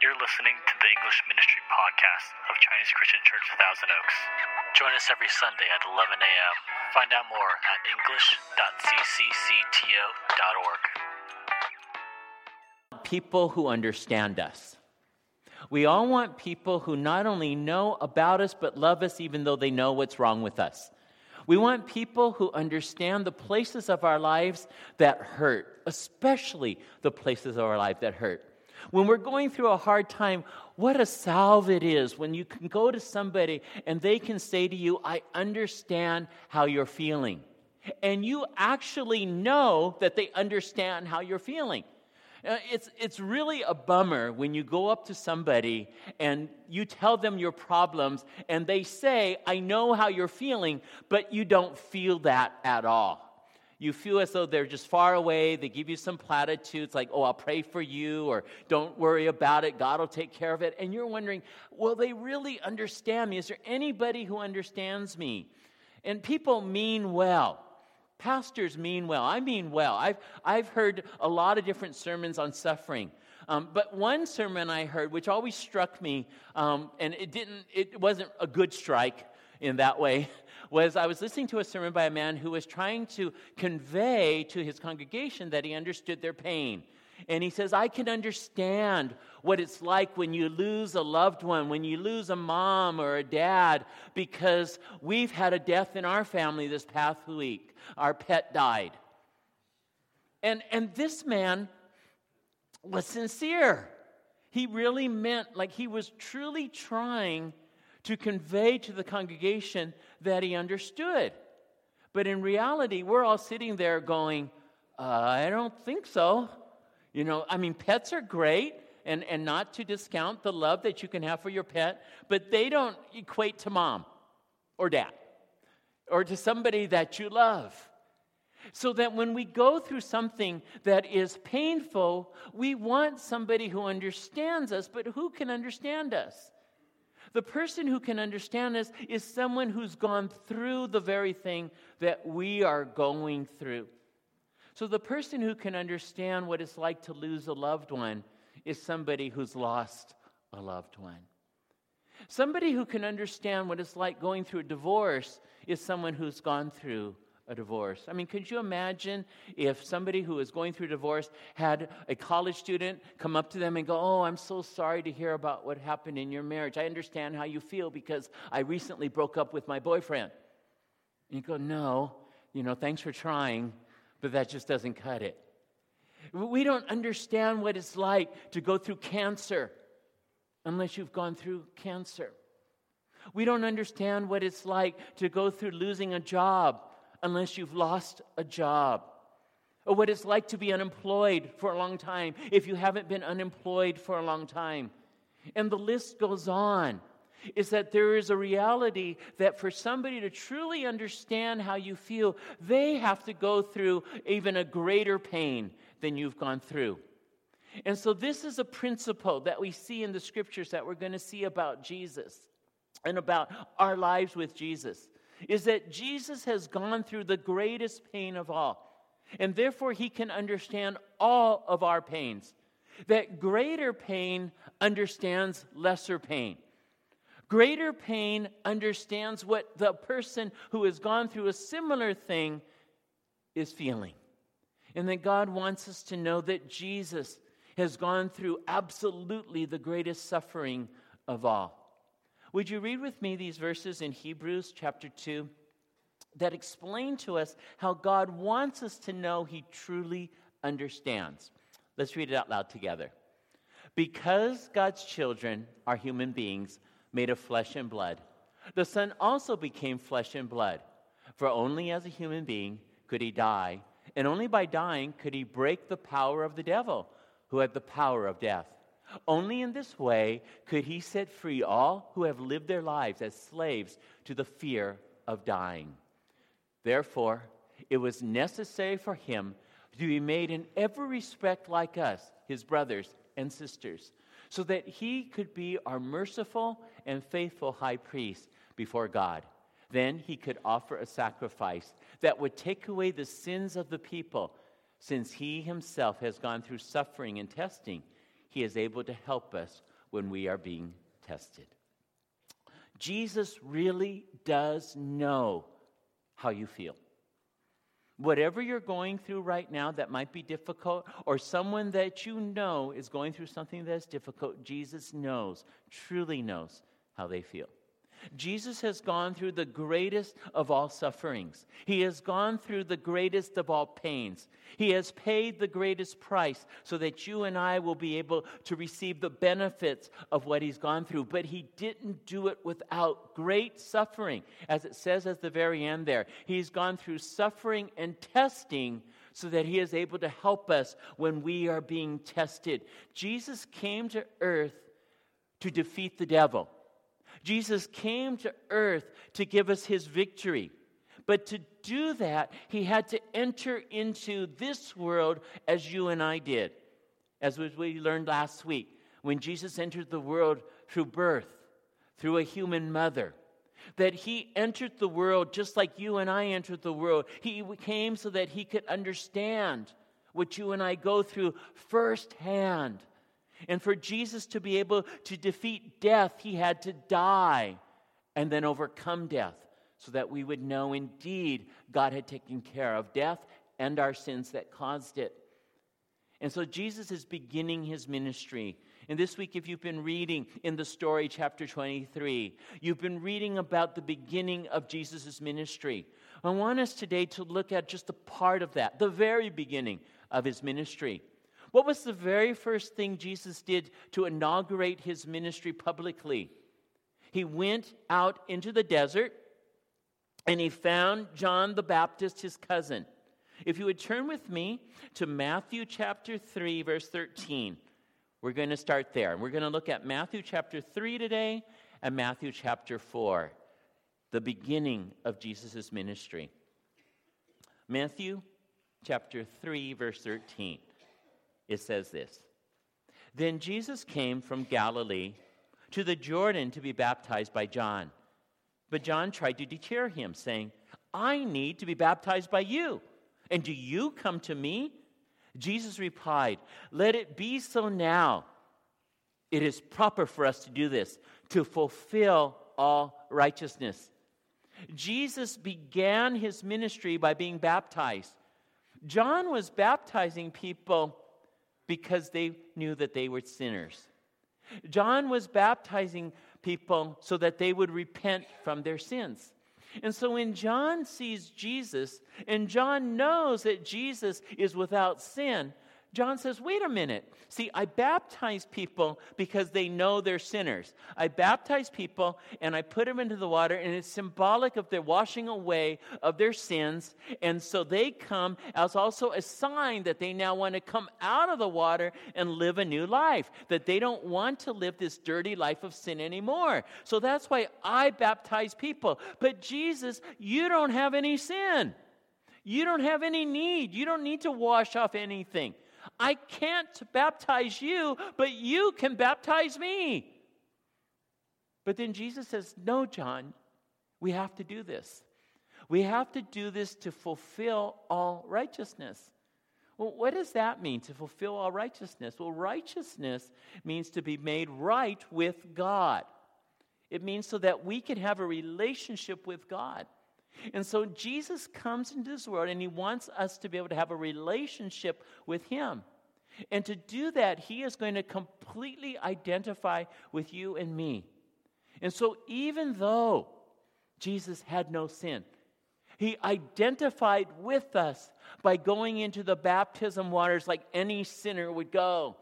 You're listening to the English Ministry Podcast of Chinese Christian Church Thousand Oaks. Join us every Sunday at 11 a.m. Find out more at english.cccto.org. people who understand us. We all want people who not only know about us, but love us even though they know what's wrong with us. We want people who understand the places of our lives that hurt, especially the places of our life that hurt. When we're going through a hard time, what a salve it is when you can go to somebody and they can say to you, I understand how you're feeling. And you actually know that they understand how you're feeling. Uh, It's, it's really a bummer when you go up to somebody and you tell them your problems and they say, I know how you're feeling, but you don't feel that at all. You feel as though they're just far away. They give you some platitudes like, oh, I'll pray for you, or don't worry about it. God will take care of it. And you're wondering, will they really understand me? Is there anybody who understands me? And people mean well. Pastors mean well. I mean well. I've, I've heard a lot of different sermons on suffering. Um, but one sermon I heard, which always struck me, um, and it didn't, it wasn't a good strike in that way, was I was listening to a sermon by a man who was trying to convey to his congregation that he understood their pain. And he says, I can understand what it's like when you lose a loved one, when you lose a mom or a dad, because we've had a death in our family this past week. Our pet died. And, and this man was sincere. He really meant, like, he was truly trying to convey to the congregation that he understood. But in reality, we're all sitting there going, uh, I don't think so. You know, I mean, pets are great, and, and not to discount the love that you can have for your pet, but they don't equate to mom or dad or to somebody that you love. So that when we go through something that is painful, we want somebody who understands us, but who can understand us? The person who can understand this is someone who's gone through the very thing that we are going through. So, the person who can understand what it's like to lose a loved one is somebody who's lost a loved one. Somebody who can understand what it's like going through a divorce is someone who's gone through a divorce. I mean, could you imagine if somebody who is going through divorce had a college student come up to them and go, Oh, I'm so sorry to hear about what happened in your marriage. I understand how you feel because I recently broke up with my boyfriend. And you go, No, you know, thanks for trying, but that just doesn't cut it. We don't understand what it's like to go through cancer unless you've gone through cancer. We don't understand what it's like to go through losing a job unless you've lost a job. Or what it's like to be unemployed for a long time if you haven't been unemployed for a long time. And the list goes on. Is that there is a reality that for somebody to truly understand how you feel, they have to go through even a greater pain than you've gone through. And so, this is a principle that we see in the scriptures that we're going to see about Jesus and about our lives with Jesus is that Jesus has gone through the greatest pain of all. And therefore, he can understand all of our pains. That greater pain understands lesser pain. Greater pain understands what the person who has gone through a similar thing is feeling. And that God wants us to know that Jesus has gone through absolutely the greatest suffering of all. Would you read with me these verses in Hebrews chapter 2 that explain to us how God wants us to know He truly understands? Let's read it out loud together. Because God's children are human beings made of flesh and blood, the Son also became flesh and blood. For only as a human being could he die, and only by dying could he break the power of the devil, who had the power of death. Only in this way could he set free all who have lived their lives as slaves to the fear of dying. Therefore, it was necessary for him to be made in every respect like us, his brothers and sisters, so that he could be our merciful and faithful high priest before God. Then he could offer a sacrifice that would take away the sins of the people, since he himself has gone through suffering and testing he is able to help us when we are being tested. Jesus really does know how you feel. Whatever you're going through right now that might be difficult, or someone that you know is going through something that's difficult, Jesus knows, truly knows how they feel. Jesus has gone through the greatest of all sufferings. He has gone through the greatest of all pains. He has paid the greatest price so that you and I will be able to receive the benefits of what he's gone through. But he didn't do it without great suffering, as it says at the very end there. He's gone through suffering and testing so that he is able to help us when we are being tested. Jesus came to earth to defeat the devil. Jesus came to earth to give us his victory. But to do that, he had to enter into this world as you and I did. As we learned last week, when Jesus entered the world through birth, through a human mother, that he entered the world just like you and I entered the world. He came so that he could understand what you and I go through firsthand. And for Jesus to be able to defeat death, he had to die and then overcome death so that we would know indeed God had taken care of death and our sins that caused it. And so Jesus is beginning his ministry. And this week, if you've been reading in the story, chapter 23, you've been reading about the beginning of Jesus' ministry. I want us today to look at just a part of that, the very beginning of his ministry. What was the very first thing Jesus did to inaugurate his ministry publicly? He went out into the desert and he found John the Baptist, his cousin. If you would turn with me to Matthew chapter 3, verse 13, we're going to start there. We're going to look at Matthew chapter 3 today and Matthew chapter 4, the beginning of Jesus' ministry. Matthew chapter 3, verse 13 it says this Then Jesus came from Galilee to the Jordan to be baptized by John. But John tried to deter him, saying, I need to be baptized by you, and do you come to me? Jesus replied, Let it be so now. It is proper for us to do this, to fulfill all righteousness. Jesus began his ministry by being baptized. John was baptizing people because they knew that they were sinners. John was baptizing people so that they would repent from their sins. And so when John sees Jesus, and John knows that Jesus is without sin, John says, wait a minute. See, I baptize people because they know they're sinners. I baptize people and I put them into the water, and it's symbolic of their washing away of their sins. And so they come as also a sign that they now want to come out of the water and live a new life, that they don't want to live this dirty life of sin anymore. So that's why I baptize people. But Jesus, you don't have any sin. You don't have any need. You don't need to wash off anything. I can't baptize you, but you can baptize me. But then Jesus says, No, John, we have to do this. We have to do this to fulfill all righteousness. Well, what does that mean, to fulfill all righteousness? Well, righteousness means to be made right with God. It means so that we can have a relationship with God. And so Jesus comes into this world and he wants us to be able to have a relationship with him. And to do that, he is going to completely identify with you and me. And so, even though Jesus had no sin, he identified with us by going into the baptism waters like any sinner would go.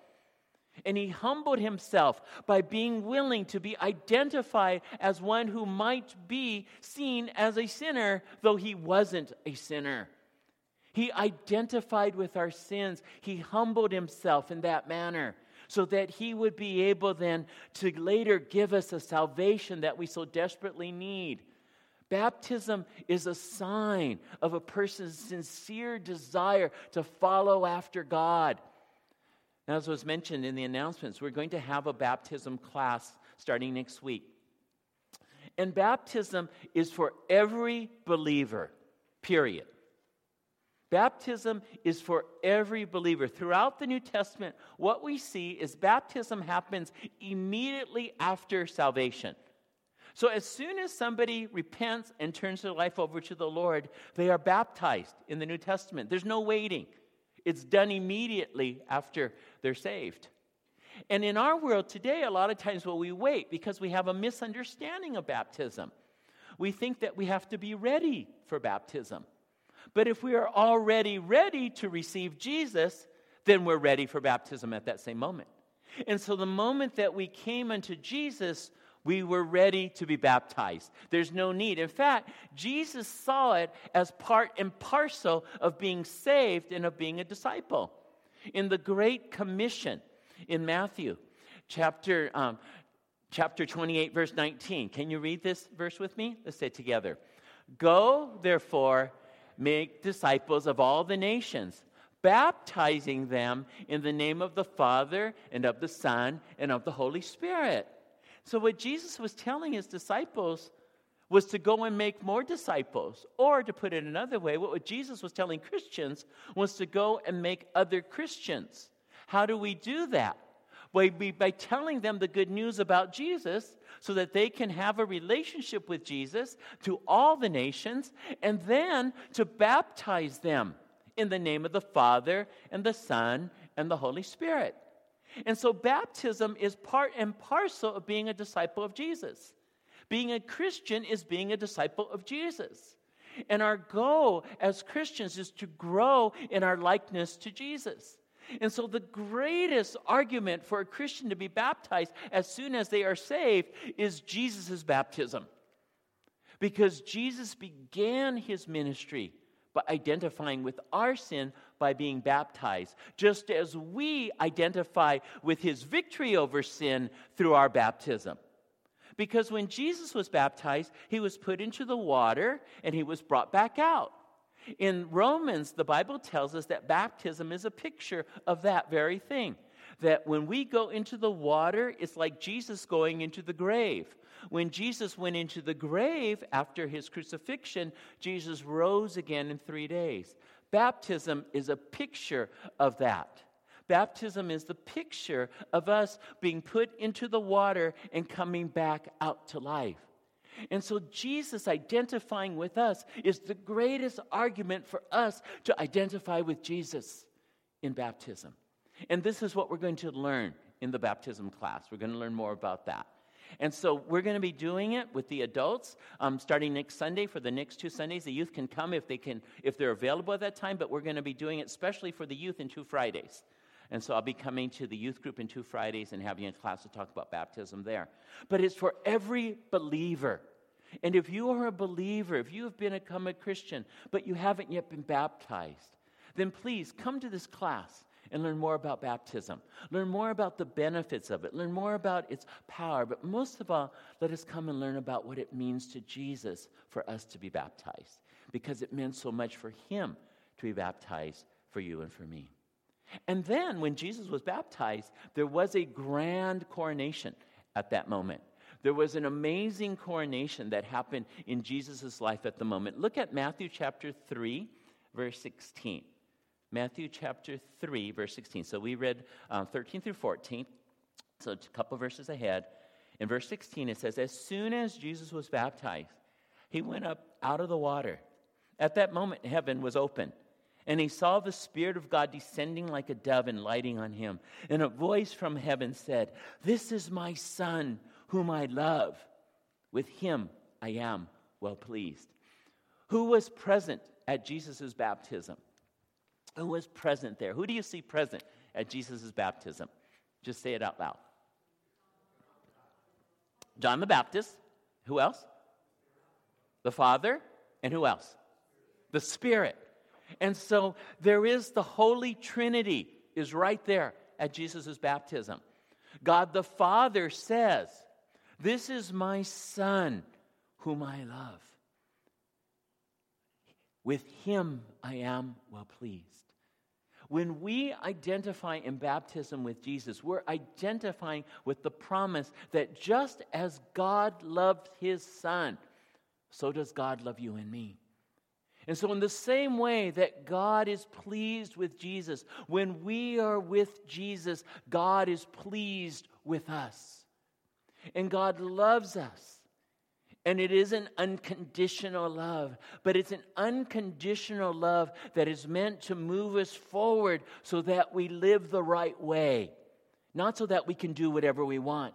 And he humbled himself by being willing to be identified as one who might be seen as a sinner, though he wasn't a sinner. He identified with our sins. He humbled himself in that manner so that he would be able then to later give us a salvation that we so desperately need. Baptism is a sign of a person's sincere desire to follow after God. As was mentioned in the announcements, we're going to have a baptism class starting next week. And baptism is for every believer, period. Baptism is for every believer. Throughout the New Testament, what we see is baptism happens immediately after salvation. So, as soon as somebody repents and turns their life over to the Lord, they are baptized in the New Testament. There's no waiting, it's done immediately after they're saved. And in our world today, a lot of times, well, we wait because we have a misunderstanding of baptism. We think that we have to be ready for baptism. But if we are already ready to receive Jesus, then we're ready for baptism at that same moment. And so the moment that we came unto Jesus, we were ready to be baptized. There's no need. In fact, Jesus saw it as part and parcel of being saved and of being a disciple. In the Great Commission in Matthew, chapter, um, chapter 28, verse 19. Can you read this verse with me? Let's say it together. Go, therefore, make disciples of all the nations, baptizing them in the name of the Father and of the Son and of the Holy Spirit. So, what Jesus was telling his disciples was to go and make more disciples. Or, to put it another way, what Jesus was telling Christians was to go and make other Christians. How do we do that? By, by telling them the good news about Jesus so that they can have a relationship with Jesus to all the nations, and then to baptize them in the name of the Father and the Son and the Holy Spirit. And so, baptism is part and parcel of being a disciple of Jesus. Being a Christian is being a disciple of Jesus. And our goal as Christians is to grow in our likeness to Jesus. And so, the greatest argument for a Christian to be baptized as soon as they are saved is Jesus' baptism. Because Jesus began his ministry by identifying with our sin by being baptized, just as we identify with his victory over sin through our baptism. Because when Jesus was baptized, he was put into the water and he was brought back out. In Romans, the Bible tells us that baptism is a picture of that very thing. That when we go into the water, it's like Jesus going into the grave. When Jesus went into the grave after his crucifixion, Jesus rose again in three days. Baptism is a picture of that. Baptism is the picture of us being put into the water and coming back out to life. And so, Jesus identifying with us is the greatest argument for us to identify with Jesus in baptism. And this is what we're going to learn in the baptism class. We're going to learn more about that. And so we're going to be doing it with the adults um, starting next Sunday for the next two Sundays. The youth can come if they can, if they're available at that time. But we're going to be doing it especially for the youth in two Fridays. And so I'll be coming to the youth group in two Fridays and having a class to talk about baptism there. But it's for every believer. And if you are a believer, if you have become a Christian, but you haven't yet been baptized, then please come to this class and learn more about baptism. Learn more about the benefits of it. Learn more about its power. But most of all, let us come and learn about what it means to Jesus for us to be baptized, because it meant so much for him to be baptized for you and for me. And then, when Jesus was baptized, there was a grand coronation at that moment. There was an amazing coronation that happened in Jesus' life at the moment. Look at Matthew chapter 3, verse 16. Matthew chapter 3, verse 16. So we read um, 13 through 14. So it's a couple verses ahead. In verse 16, it says, As soon as Jesus was baptized, he went up out of the water. At that moment, heaven was open. And he saw the Spirit of God descending like a dove and lighting on him. And a voice from heaven said, This is my Son whom I love. With him I am well pleased. Who was present at Jesus' baptism? Who was present there? Who do you see present at Jesus' baptism? Just say it out loud. John the Baptist. Who else? The Father. And who else? The Spirit. And so there is the Holy Trinity is right there at Jesus' baptism. God the Father says, This is my Son whom I love. With him I am well pleased. When we identify in baptism with Jesus, we're identifying with the promise that just as God loved his Son, so does God love you and me. And so, in the same way that God is pleased with Jesus, when we are with Jesus, God is pleased with us. And God loves us. And it is an unconditional love, but it's an unconditional love that is meant to move us forward so that we live the right way, not so that we can do whatever we want.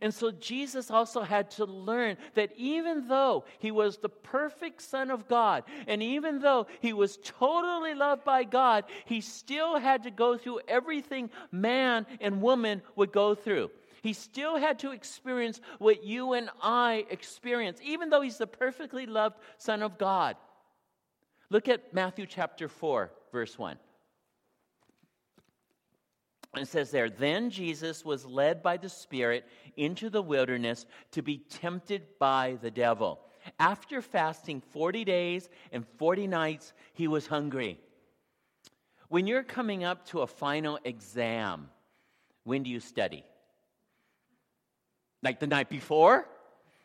And so Jesus also had to learn that even though he was the perfect Son of God, and even though he was totally loved by God, he still had to go through everything man and woman would go through. He still had to experience what you and I experience, even though he's the perfectly loved Son of God. Look at Matthew chapter 4, verse 1. It says there, then Jesus was led by the Spirit into the wilderness to be tempted by the devil. After fasting 40 days and 40 nights, he was hungry. When you're coming up to a final exam, when do you study? Like the night before?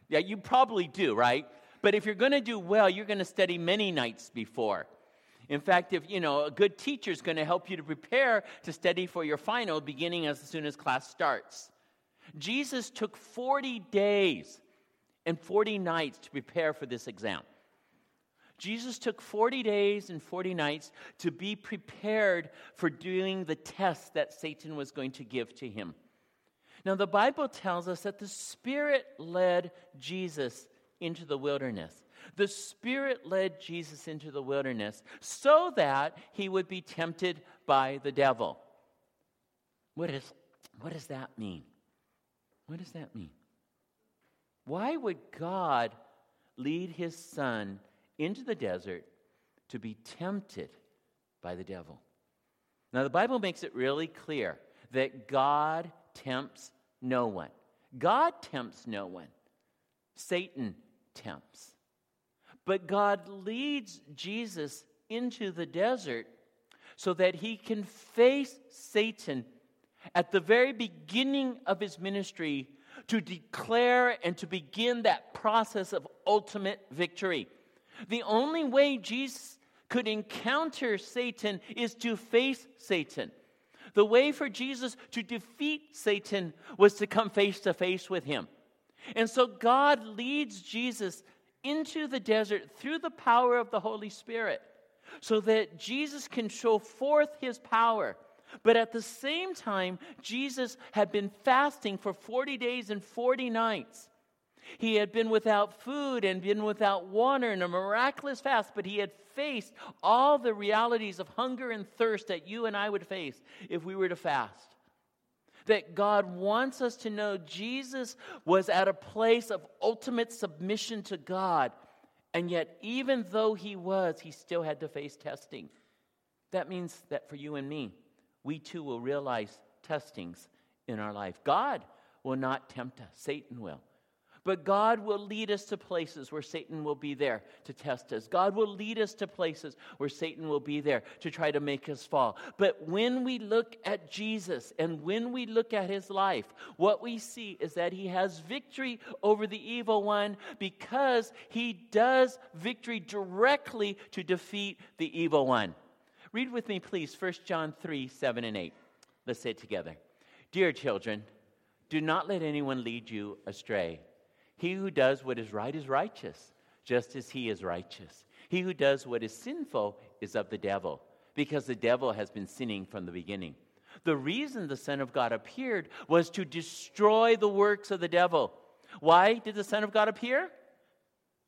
Yeah, you probably do, right? But if you're going to do well, you're going to study many nights before. In fact, if you know, a good teacher is going to help you to prepare to study for your final beginning as soon as class starts. Jesus took 40 days and 40 nights to prepare for this exam. Jesus took 40 days and 40 nights to be prepared for doing the test that Satan was going to give to him. Now, the Bible tells us that the Spirit led Jesus into the wilderness. The Spirit led Jesus into the wilderness so that he would be tempted by the devil. What, is, what does that mean? What does that mean? Why would God lead his son into the desert to be tempted by the devil? Now, the Bible makes it really clear that God tempts no one. God tempts no one. Satan tempts. But God leads Jesus into the desert so that he can face Satan at the very beginning of his ministry to declare and to begin that process of ultimate victory. The only way Jesus could encounter Satan is to face Satan. The way for Jesus to defeat Satan was to come face to face with him. And so God leads Jesus into the desert through the power of the Holy Spirit so that Jesus can show forth his power. But at the same time, Jesus had been fasting for 40 days and 40 nights. He had been without food and been without water in a miraculous fast, but he had faced all the realities of hunger and thirst that you and I would face if we were to fast that God wants us to know Jesus was at a place of ultimate submission to God. And yet, even though he was, he still had to face testing. That means that for you and me, we too will realize testings in our life. God will not tempt us, Satan will. But God will lead us to places where Satan will be there to test us. God will lead us to places where Satan will be there to try to make us fall. But when we look at Jesus and when we look at his life, what we see is that he has victory over the evil one because he does victory directly to defeat the evil one. Read with me, please, 1 John 3 7 and 8. Let's say it together. Dear children, do not let anyone lead you astray. He who does what is right is righteous, just as he is righteous. He who does what is sinful is of the devil, because the devil has been sinning from the beginning. The reason the Son of God appeared was to destroy the works of the devil. Why did the Son of God appear?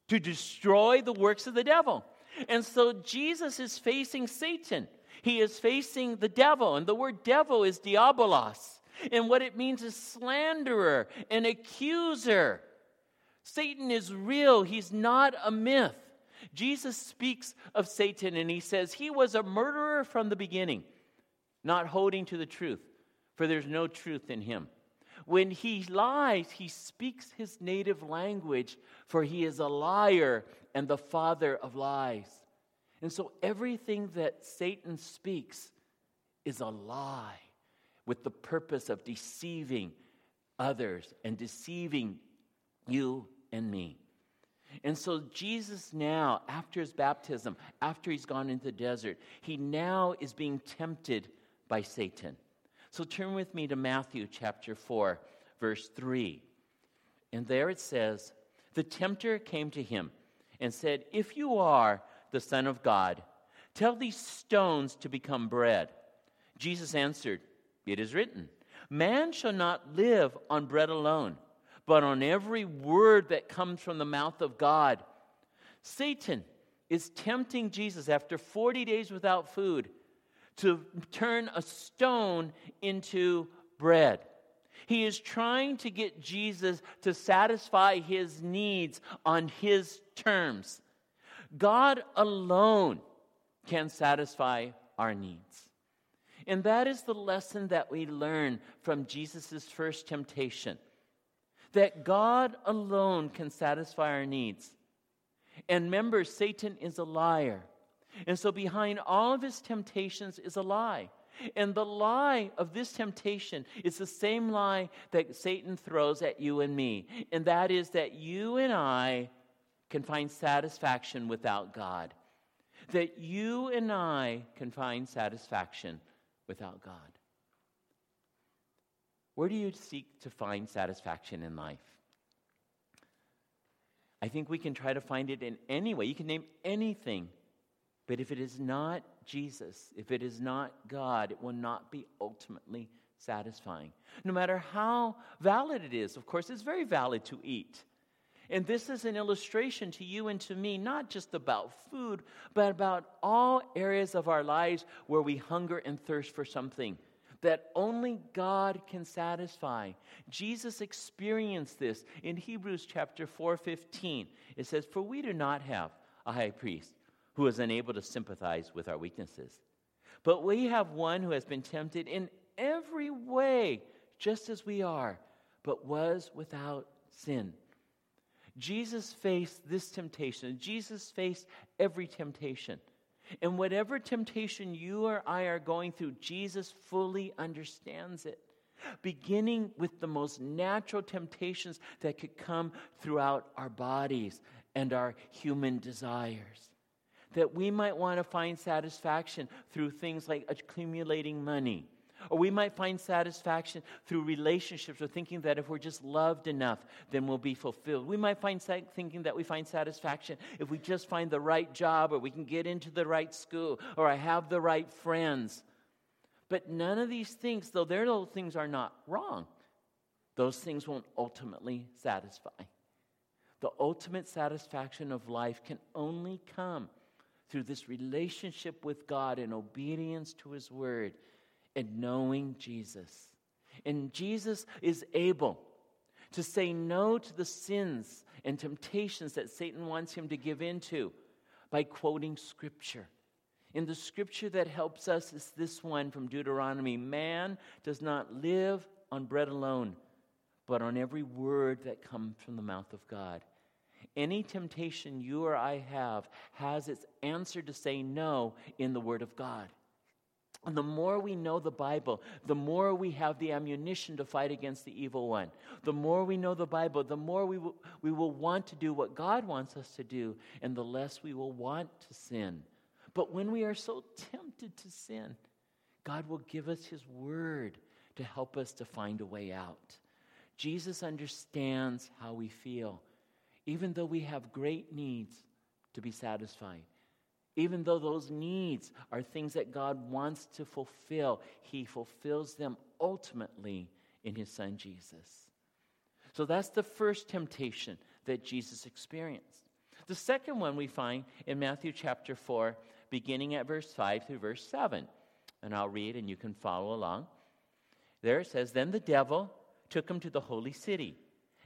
To destroy the works of the devil. And so Jesus is facing Satan. He is facing the devil. And the word devil is diabolos. And what it means is slanderer, an accuser. Satan is real, he's not a myth. Jesus speaks of Satan and he says he was a murderer from the beginning, not holding to the truth, for there's no truth in him. When he lies, he speaks his native language, for he is a liar and the father of lies. And so everything that Satan speaks is a lie with the purpose of deceiving others and deceiving you and me. And so, Jesus now, after his baptism, after he's gone into the desert, he now is being tempted by Satan. So, turn with me to Matthew chapter 4, verse 3. And there it says, The tempter came to him and said, If you are the Son of God, tell these stones to become bread. Jesus answered, It is written, Man shall not live on bread alone, but on every word that comes from the mouth of God. Satan is tempting Jesus after 40 days without food to turn a stone into bread. He is trying to get Jesus to satisfy his needs on his terms. God alone can satisfy our needs. And that is the lesson that we learn from Jesus' first temptation that God alone can satisfy our needs. And remember, Satan is a liar. And so behind all of his temptations is a lie. And the lie of this temptation is the same lie that Satan throws at you and me. And that is that you and I can find satisfaction without God. That you and I can find satisfaction without God. Where do you seek to find satisfaction in life? I think we can try to find it in any way. You can name anything. But if it is not Jesus, if it is not God, it will not be ultimately satisfying. No matter how valid it is, of course, it's very valid to eat. And this is an illustration to you and to me, not just about food, but about all areas of our lives where we hunger and thirst for something that only God can satisfy. Jesus experienced this in Hebrews chapter 4:15. It says, "For we do not have a high priest who is unable to sympathize with our weaknesses, but we have one who has been tempted in every way just as we are, but was without sin." Jesus faced this temptation. Jesus faced every temptation. And whatever temptation you or I are going through, Jesus fully understands it. Beginning with the most natural temptations that could come throughout our bodies and our human desires. That we might want to find satisfaction through things like accumulating money or we might find satisfaction through relationships or thinking that if we're just loved enough, then we'll be fulfilled. We might find thinking that we find satisfaction if we just find the right job or we can get into the right school or I have the right friends. But none of these things, though their little things are not wrong, those things won't ultimately satisfy. The ultimate satisfaction of life can only come through this relationship with God in obedience to His Word knowing Jesus. And Jesus is able to say no to the sins and temptations that Satan wants him to give into by quoting Scripture. And the scripture that helps us is this one from Deuteronomy Man does not live on bread alone, but on every word that comes from the mouth of God. Any temptation you or I have has its answer to say no in the Word of God. And the more we know the Bible, the more we have the ammunition to fight against the evil one. The more we know the Bible, the more we will, we will want to do what God wants us to do, and the less we will want to sin. But when we are so tempted to sin, God will give us His word to help us to find a way out. Jesus understands how we feel, even though we have great needs to be satisfied. Even though those needs are things that God wants to fulfill, He fulfills them ultimately in His Son Jesus. So that's the first temptation that Jesus experienced. The second one we find in Matthew chapter 4, beginning at verse 5 through verse 7. And I'll read and you can follow along. There it says Then the devil took him to the holy city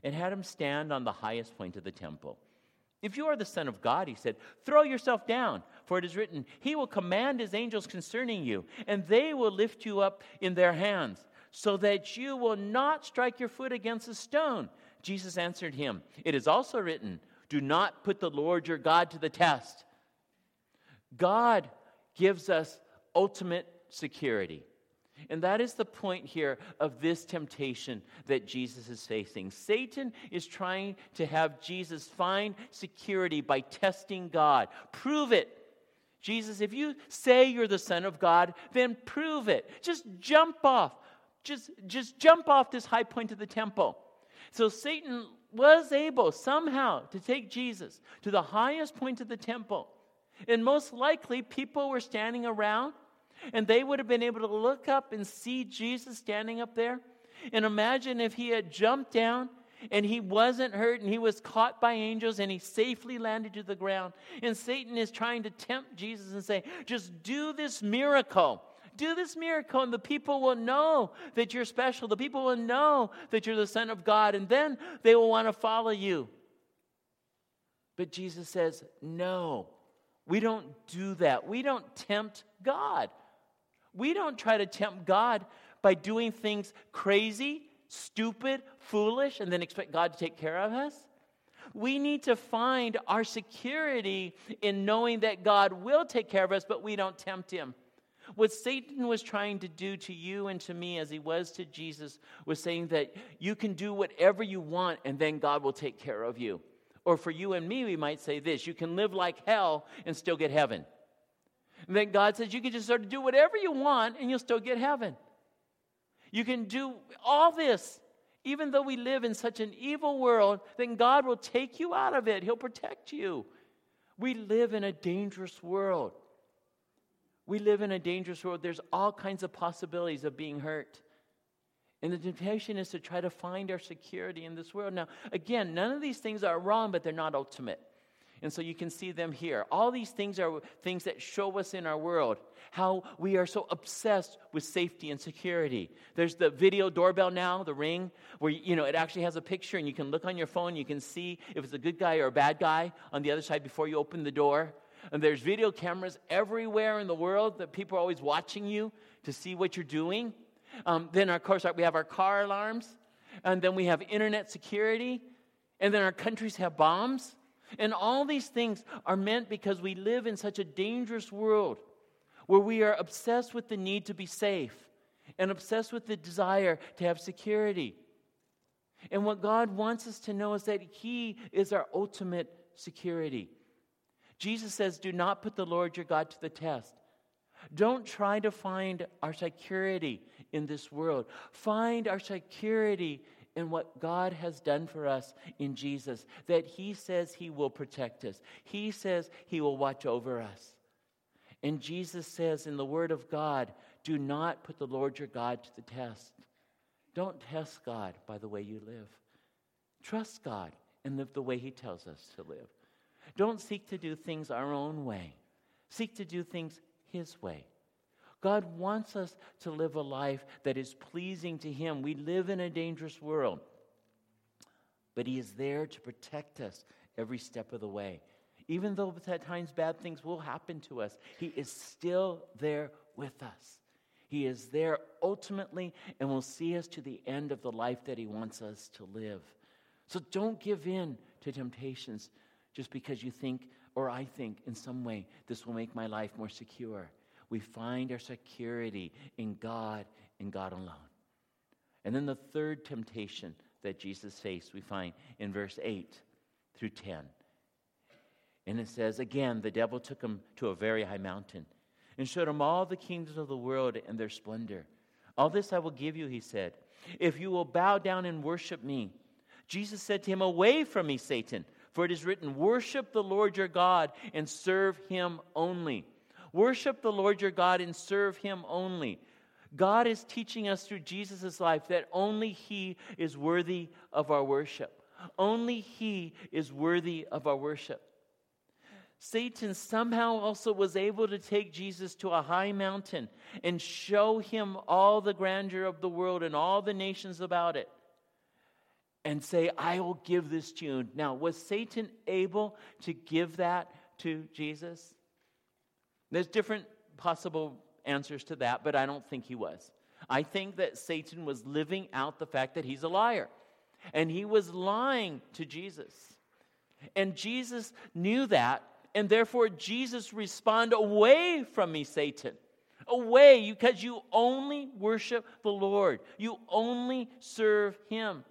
and had him stand on the highest point of the temple if you are the Son of God, he said, throw yourself down, for it is written, He will command His angels concerning you, and they will lift you up in their hands, so that you will not strike your foot against a stone. Jesus answered him, It is also written, Do not put the Lord your God to the test. God gives us ultimate security. And that is the point here of this temptation that Jesus is facing. Satan is trying to have Jesus find security by testing God. Prove it. Jesus, if you say you're the Son of God, then prove it. Just jump off. Just, just jump off this high point of the temple. So Satan was able somehow to take Jesus to the highest point of the temple. And most likely, people were standing around and they would have been able to look up and see Jesus standing up there. And imagine if he had jumped down and he wasn't hurt and he was caught by angels and he safely landed to the ground. And Satan is trying to tempt Jesus and say, just do this miracle. Do this miracle, and the people will know that you're special. The people will know that you're the Son of God, and then they will want to follow you. But Jesus says, No, we don't do that. We don't tempt God. We don't try to tempt God by doing things crazy, stupid, foolish, and then expect God to take care of us. We need to find our security in knowing that God will take care of us, but we don't tempt Him. What Satan was trying to do to you and to me, as he was to Jesus, was saying that you can do whatever you want and then God will take care of you. Or for you and me, we might say this you can live like hell and still get heaven. And then God says you can just sort of do whatever you want and you'll still get heaven. You can do all this, even though we live in such an evil world, then God will take you out of it. He'll protect you. We live in a dangerous world. We live in a dangerous world. There's all kinds of possibilities of being hurt. And the temptation is to try to find our security in this world. Now, again, none of these things are wrong, but they're not ultimate. And so you can see them here. All these things are things that show us in our world how we are so obsessed with safety and security. There's the video doorbell now, the ring, where you know it actually has a picture and you can look on your phone, you can see if it's a good guy or a bad guy on the other side before you open the door. And there's video cameras everywhere in the world that people are always watching you to see what you're doing. Um, then, of course, we have our car alarms, and then we have internet security, and then our countries have bombs. And all these things are meant because we live in such a dangerous world where we are obsessed with the need to be safe and obsessed with the desire to have security. And what God wants us to know is that He is our ultimate security. Jesus says, Do not put the Lord your God to the test. Don't try to find our security in this world. Find our security in what God has done for us in Jesus, that He says He will protect us, He says He will watch over us. And Jesus says in the Word of God, do not put the Lord your God to the test. Don't test God by the way you live. Trust God and live the way He tells us to live. Don't seek to do things our own way, seek to do things His way. God wants us to live a life that is pleasing to Him. We live in a dangerous world, but He is there to protect us every step of the way. Even though at times bad things will happen to us, He is still there with us. He is there ultimately and will see us to the end of the life that He wants us to live. So don't give in to temptations just because you think, or I think in some way, this will make my life more secure we find our security in God and God alone. And then the third temptation that Jesus faced, we find in verse 8 through 10. And it says, Again, the devil took him to a very high mountain and showed him all the kingdoms of the world and their splendor. All this I will give you, he said, if you will bow down and worship me. Jesus said to him, Away from me, Satan, for it is written, Worship the Lord your God and serve him only. Worship the Lord your God and serve him only. God is teaching us through Jesus' life that only he is worthy of our worship. Only he is worthy of our worship. Satan somehow also was able to take Jesus to a high mountain and show him all the grandeur of the world and all the nations about it and say, I will give this to you. Now, was Satan able to give that to Jesus? There's different possible answers to that, but I don't think he was. I think that Satan was living out the fact that he's a liar. And he was lying to Jesus. And Jesus knew that, and therefore Jesus responded, Away from me, Satan. Away, because you only worship the Lord. You only serve Him.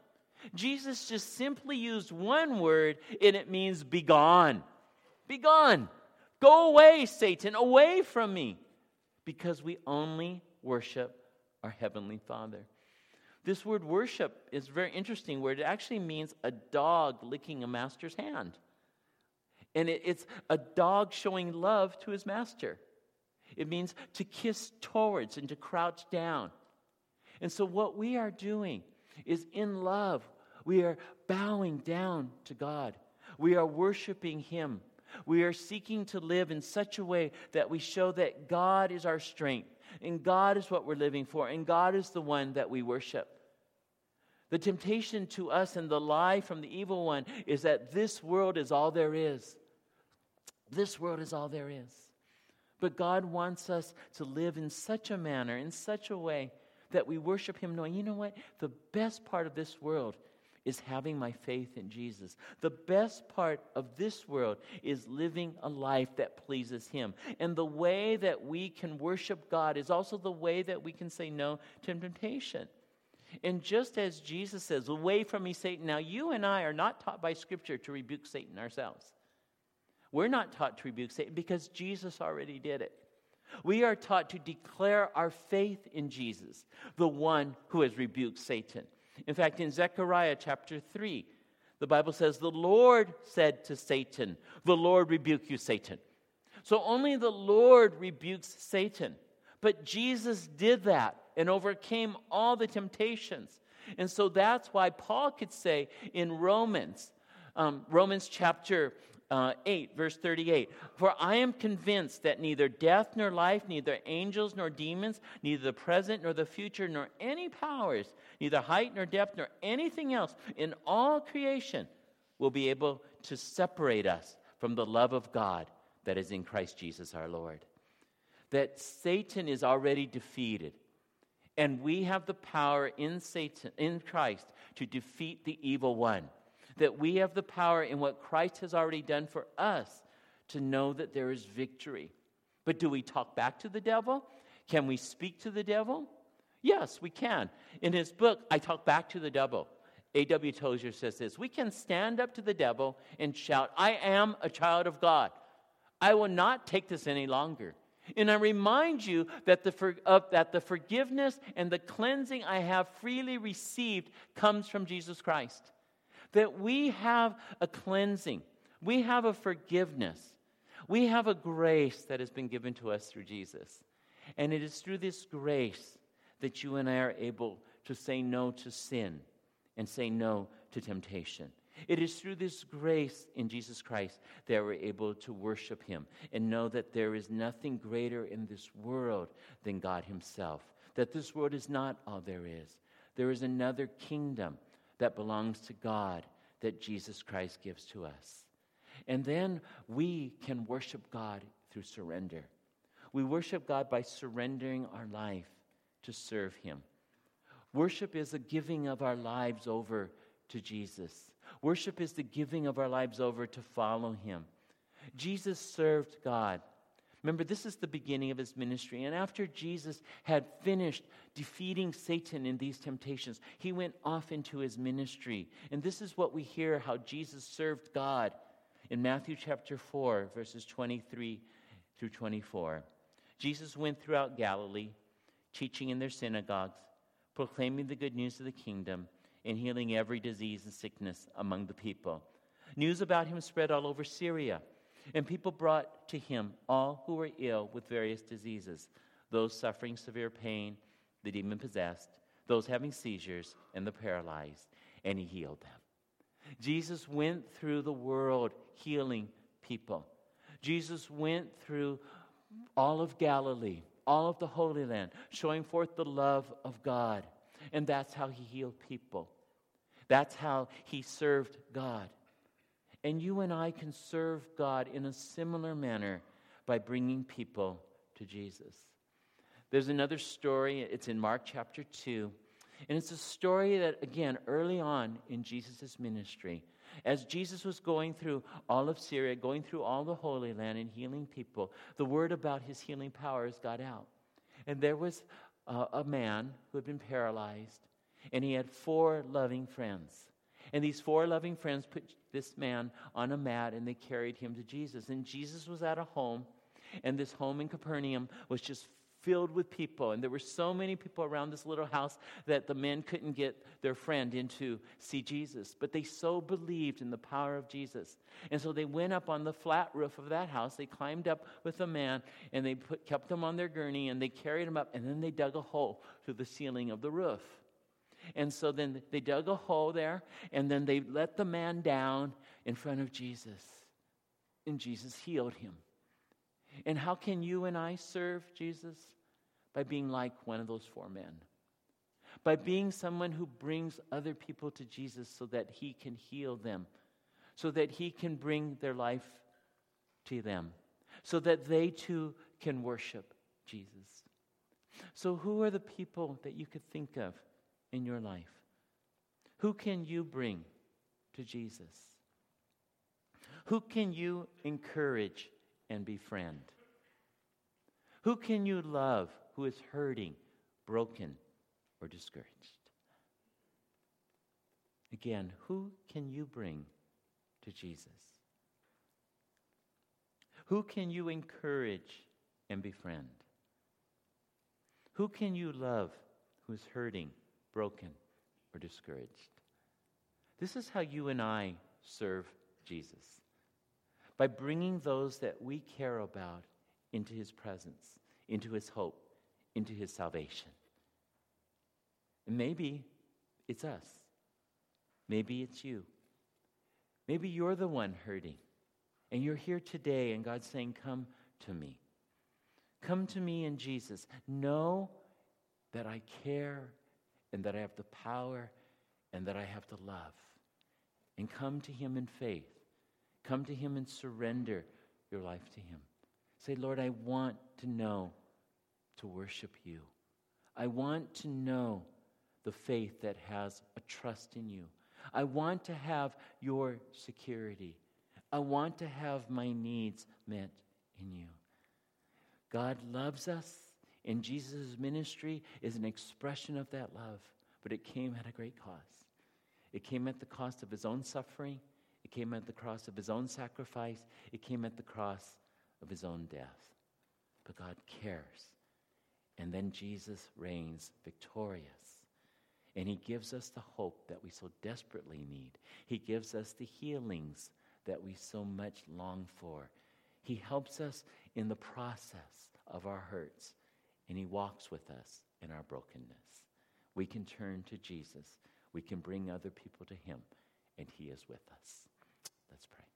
Jesus just simply used one word, and it means be gone. Go away, Satan, away from me. Because we only worship our Heavenly Father. This word worship is a very interesting word. It actually means a dog licking a master's hand. And it, it's a dog showing love to his master. It means to kiss towards and to crouch down. And so, what we are doing is in love, we are bowing down to God. We are worshiping Him. We are seeking to live in such a way that we show that God is our strength, and God is what we're living for, and God is the one that we worship. The temptation to us and the lie from the evil one is that this world is all there is. This world is all there is. But God wants us to live in such a manner, in such a way, that we worship Him, knowing, you know what? The best part of this world is having my faith in Jesus. The best part of this world is living a life that pleases Him. And the way that we can worship God is also the way that we can say no to temptation. And just as Jesus says, Away from me, Satan. Now, you and I are not taught by Scripture to rebuke Satan ourselves. We're not taught to rebuke Satan because Jesus already did it. We are taught to declare our faith in Jesus, the one who has rebuked Satan. In fact, in Zechariah chapter 3, the Bible says, The Lord said to Satan, The Lord rebuke you, Satan. So only the Lord rebukes Satan. But Jesus did that and overcame all the temptations. And so that's why Paul could say in Romans, um, Romans chapter uh, 8, verse 38. For I am convinced that neither death nor life, neither angels nor demons, neither the present nor the future, nor any powers, neither height nor depth, nor anything else in all creation will be able to separate us from the love of God that is in Christ Jesus our Lord. That Satan is already defeated. And we have the power in Satan, in Christ, to defeat the evil one that we have the power in what Christ has already done for us to know that there is victory. But do we talk back to the devil? Can we speak to the devil? Yes, we can. In his book, I Talk Back to the Devil, A.W. Tozer says this We can stand up to the devil and shout, I am a child of God. I will not take this any longer. And I remind you that the, for, uh, that the forgiveness and the cleansing I have freely received comes from Jesus Christ that we have a cleansing, we have a forgiveness, we have a grace that has been given to us through Jesus. And it is through this grace that you and I are able to say no to sin and say no to temptation. It is through this grace in Jesus Christ that we're able to worship Him and know that there is nothing greater in this world than God Himself. That this world is not all there is. There is another kingdom that belongs to God that Jesus Christ gives to us. And then we can worship God through surrender. We worship God by surrendering our life to serve Him. Worship is the giving of our lives over to Jesus. Worship is the giving of our lives over to follow Him. Jesus served God Remember, this is the beginning of his ministry. And after Jesus had finished defeating Satan in these temptations, he went off into his ministry. And this is what we hear how Jesus served God in Matthew chapter 4, verses 23 through 24. Jesus went throughout Galilee, teaching in their synagogues, proclaiming the good news of the kingdom, and healing every disease and sickness among the people. News about him spread all over Syria and people brought to him all who were ill with various diseases those suffering severe pain, the demon possessed, those having seizures, and the paralyzed, and he healed them. Jesus went through the world healing people. Jesus went through all of Galilee, all of the Holy Land, showing forth the love of God. And that's how he healed people. That's how he served God. And you and I can serve God in a similar manner by bringing people to Jesus. There's another story, it's in Mark chapter 2. And it's a story that, again, early on in Jesus' ministry, as Jesus was going through all of Syria, going through all the Holy Land and healing people, the word about his healing powers got out. And there was a man who had been paralyzed, and he had four loving friends. And these four loving friends put this man on a mat and they carried him to Jesus. And Jesus was at a home, and this home in Capernaum was just filled with people. And there were so many people around this little house that the men couldn't get their friend in to see Jesus. But they so believed in the power of Jesus. And so they went up on the flat roof of that house. They climbed up with the man and they put, kept him on their gurney and they carried him up. And then they dug a hole through the ceiling of the roof. And so then they dug a hole there and then they let the man down in front of Jesus. And Jesus healed him. And how can you and I serve Jesus? By being like one of those four men. By being someone who brings other people to Jesus so that he can heal them, so that he can bring their life to them, so that they too can worship Jesus. So, who are the people that you could think of in your life? Who can you bring to Jesus? Who can you encourage and befriend? Who can you love who is hurting, broken, or discouraged? Again, who can you bring to Jesus? Who can you encourage and befriend? Who can you love who is hurting, broken, or discouraged? This is how you and I serve Jesus by bringing those that we care about into his presence, into his hope, into his salvation. And maybe it's us. Maybe it's you. Maybe you're the one hurting. And you're here today, and God's saying, Come to me. Come to me in Jesus. Know that I care and that I have the power and that I have the love. And come to Him in faith. Come to Him and surrender your life to Him. Say, Lord, I want to know to worship you. I want to know the faith that has a trust in you. I want to have your security. I want to have my needs met in you. God loves us, and Jesus' ministry is an expression of that love, but it came at a great cost. It came at the cost of his own suffering, it came at the cost of his own sacrifice, it came at the cross of his own death. But God cares. And then Jesus reigns victorious. And he gives us the hope that we so desperately need. He gives us the healings that we so much long for. He helps us in the process of our hurts, and he walks with us in our brokenness. We can turn to Jesus. We can bring other people to him, and he is with us. Let's pray.